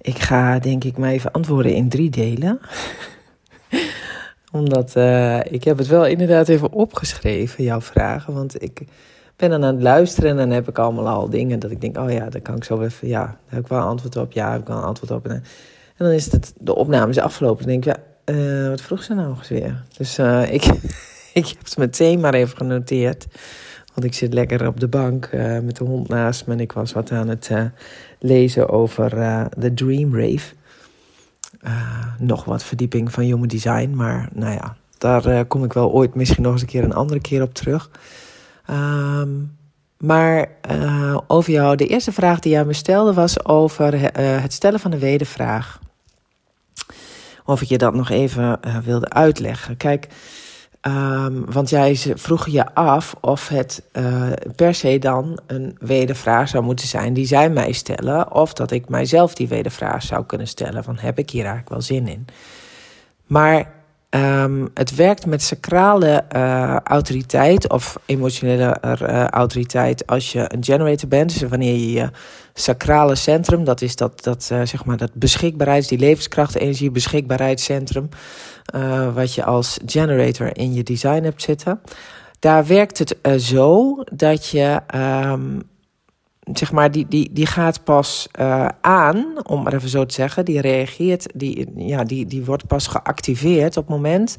Ik ga denk ik maar even antwoorden in drie delen. Omdat uh, ik heb het wel inderdaad even opgeschreven, jouw vragen. Want ik ben dan aan het luisteren en dan heb ik allemaal al dingen dat ik denk, oh ja, daar kan ik zo even, ja, daar heb ik wel antwoord op. Ja, heb ik wel een antwoord op. En, dan is het, de opname is afgelopen. Dan denk ik, ja, uh, wat vroeg ze nou weer? Dus uh, ik, ik heb het meteen maar even genoteerd. Want ik zit lekker op de bank uh, met de hond naast me. En ik was wat aan het lezen over de Dream Rave. nog wat verdieping van Human Design. Maar nou ja, daar kom ik wel ooit misschien nog eens een keer een andere keer op terug. Um, maar over jou, de eerste vraag die jij me stelde was over het stellen van de wedervraag. Of ik je dat nog even wilde uitleggen. Kijk, um, want jij vroeg je af of het per se dan een wedervraag zou moeten zijn die zij mij stellen. Of dat ik mijzelf die wedervraag zou kunnen stellen van heb ik hier eigenlijk wel zin in. Maar Um, het werkt met sacrale uh, autoriteit of emotionele uh, autoriteit als je een generator bent. Dus wanneer je je sacrale centrum, dat is dat, dat, uh, zeg maar dat beschikbaarheids, die levenskracht, energie, beschikbaarheidscentrum, wat je als generator in je design hebt zitten. Daar werkt het zo dat je um, zeg maar, die, die, die gaat pas uh, aan, om maar even zo te zeggen. Die reageert, die, ja, die, die wordt pas geactiveerd op het moment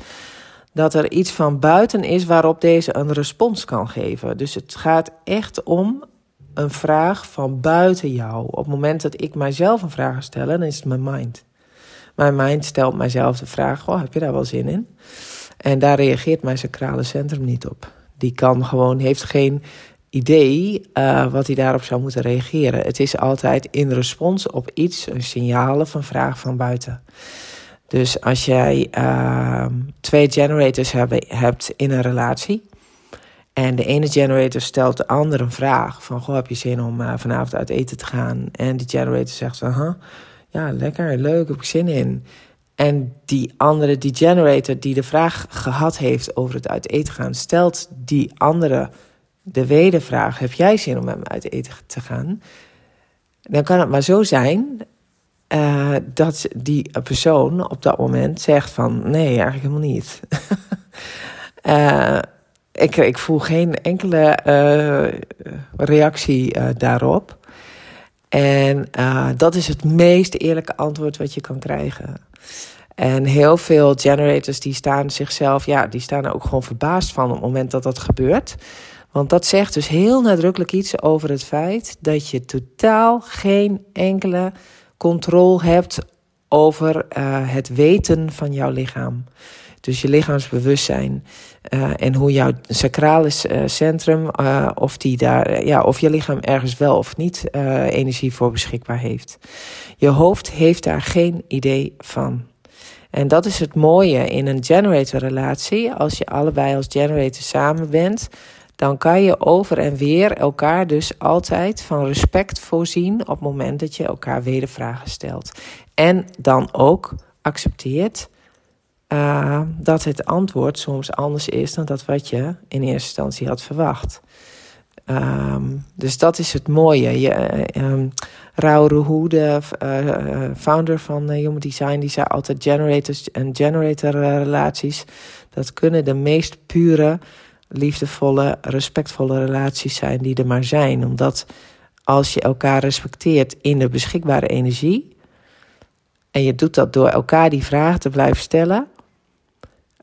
dat er iets van buiten is waarop deze een respons kan geven. Dus het gaat echt om een vraag van buiten jou. Op het moment dat ik mijzelf een vraag stellen, dan is het mijn mind. Mijn mind stelt mijzelf de vraag: oh, heb je daar wel zin in? En daar reageert mijn sacrale centrum niet op. Die kan gewoon, heeft geen idee uh, wat hij daarop zou moeten reageren. Het is altijd in respons op iets, een signaal of een vraag van buiten. Dus als jij uh, twee generators heb, hebt in een relatie. En de ene generator stelt de andere een vraag van... Goh, heb je zin om uh, vanavond uit eten te gaan? En die generator zegt van... Ja, lekker, leuk, heb ik zin in. En die andere, die generator die de vraag gehad heeft over het uit eten gaan... stelt die andere de wedervraag: heb jij zin om met me uit eten te gaan? Dan kan het maar zo zijn uh, dat die persoon op dat moment zegt van nee, eigenlijk helemaal niet. uh, ik, ik voel geen enkele uh, reactie daarop. En dat is het meest eerlijke antwoord wat je kan krijgen. En heel veel generators die staan zichzelf, ja, die staan er ook gewoon verbaasd van op het moment dat dat gebeurt. Want dat zegt dus heel nadrukkelijk iets over het feit dat je totaal geen enkele controle hebt over uh, het weten van jouw lichaam. Dus je lichaamsbewustzijn uh, en hoe jouw sacrale uh, centrum, of, die daar, ja, of je lichaam ergens wel of niet energie voor beschikbaar heeft. Je hoofd heeft daar geen idee van. En dat is het mooie in een generator relatie. Als je allebei als generator samen bent, dan kan je over en weer elkaar dus altijd van respect voorzien op het moment dat je elkaar wedervragen stelt. En dan ook accepteert uh, dat het antwoord soms anders is dan dat wat je in eerste instantie had verwacht. Um, dus dat is het mooie. Je, um, Rauw de uh, founder van Human Design, die zei altijd generators en generator relaties. Dat kunnen de meest pure liefdevolle, respectvolle relaties zijn die er maar zijn. Omdat als je elkaar respecteert in de beschikbare energie. En je doet dat door elkaar die vragen te blijven stellen.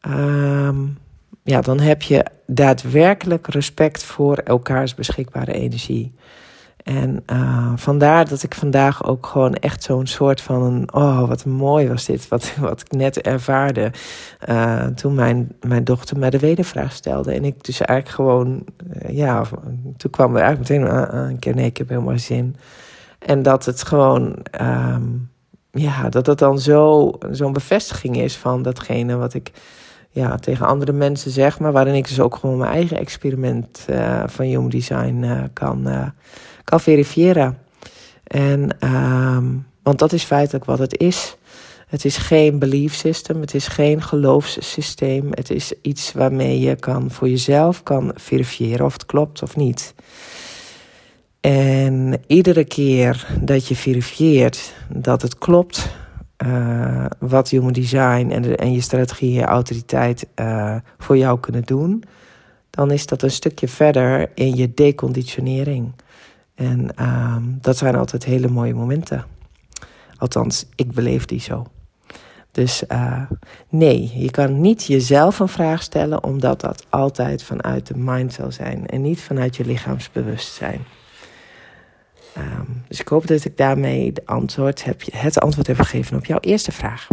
Um, ja, dan heb je daadwerkelijk respect voor elkaars beschikbare energie. En uh, vandaar dat ik vandaag ook gewoon echt zo'n soort van een, oh wat mooi was dit, wat, wat ik net ervaarde uh, toen mijn, mijn dochter mij de wedervraag stelde. En ik dus eigenlijk gewoon, uh, ja, toen kwam er eigenlijk meteen een keer, nee, ik heb helemaal zin. En dat het gewoon, um, ja, dat het dan zo, zo'n bevestiging is van datgene wat ik ja, tegen andere mensen zeg, maar waarin ik dus ook gewoon mijn eigen experiment van Human Design kan kan verifiëren. En, um, want dat is feitelijk wat het is. Het is geen belief system, het is geen geloofssysteem. Het is iets waarmee je kan voor jezelf kan verifiëren of het klopt of niet. En iedere keer dat je verifieert dat het klopt, uh, wat human design en, en je strategie en je autoriteit uh, voor jou kunnen doen, dan is dat een stukje verder in je deconditionering. En uh, dat zijn altijd hele mooie momenten. Althans, ik beleef die zo. Dus uh, nee, je kan niet jezelf een vraag stellen, omdat dat altijd vanuit de mind zal zijn en niet vanuit je lichaamsbewustzijn. Um, dus ik hoop dat ik daarmee antwoord heb, het antwoord heb gegeven op jouw eerste vraag.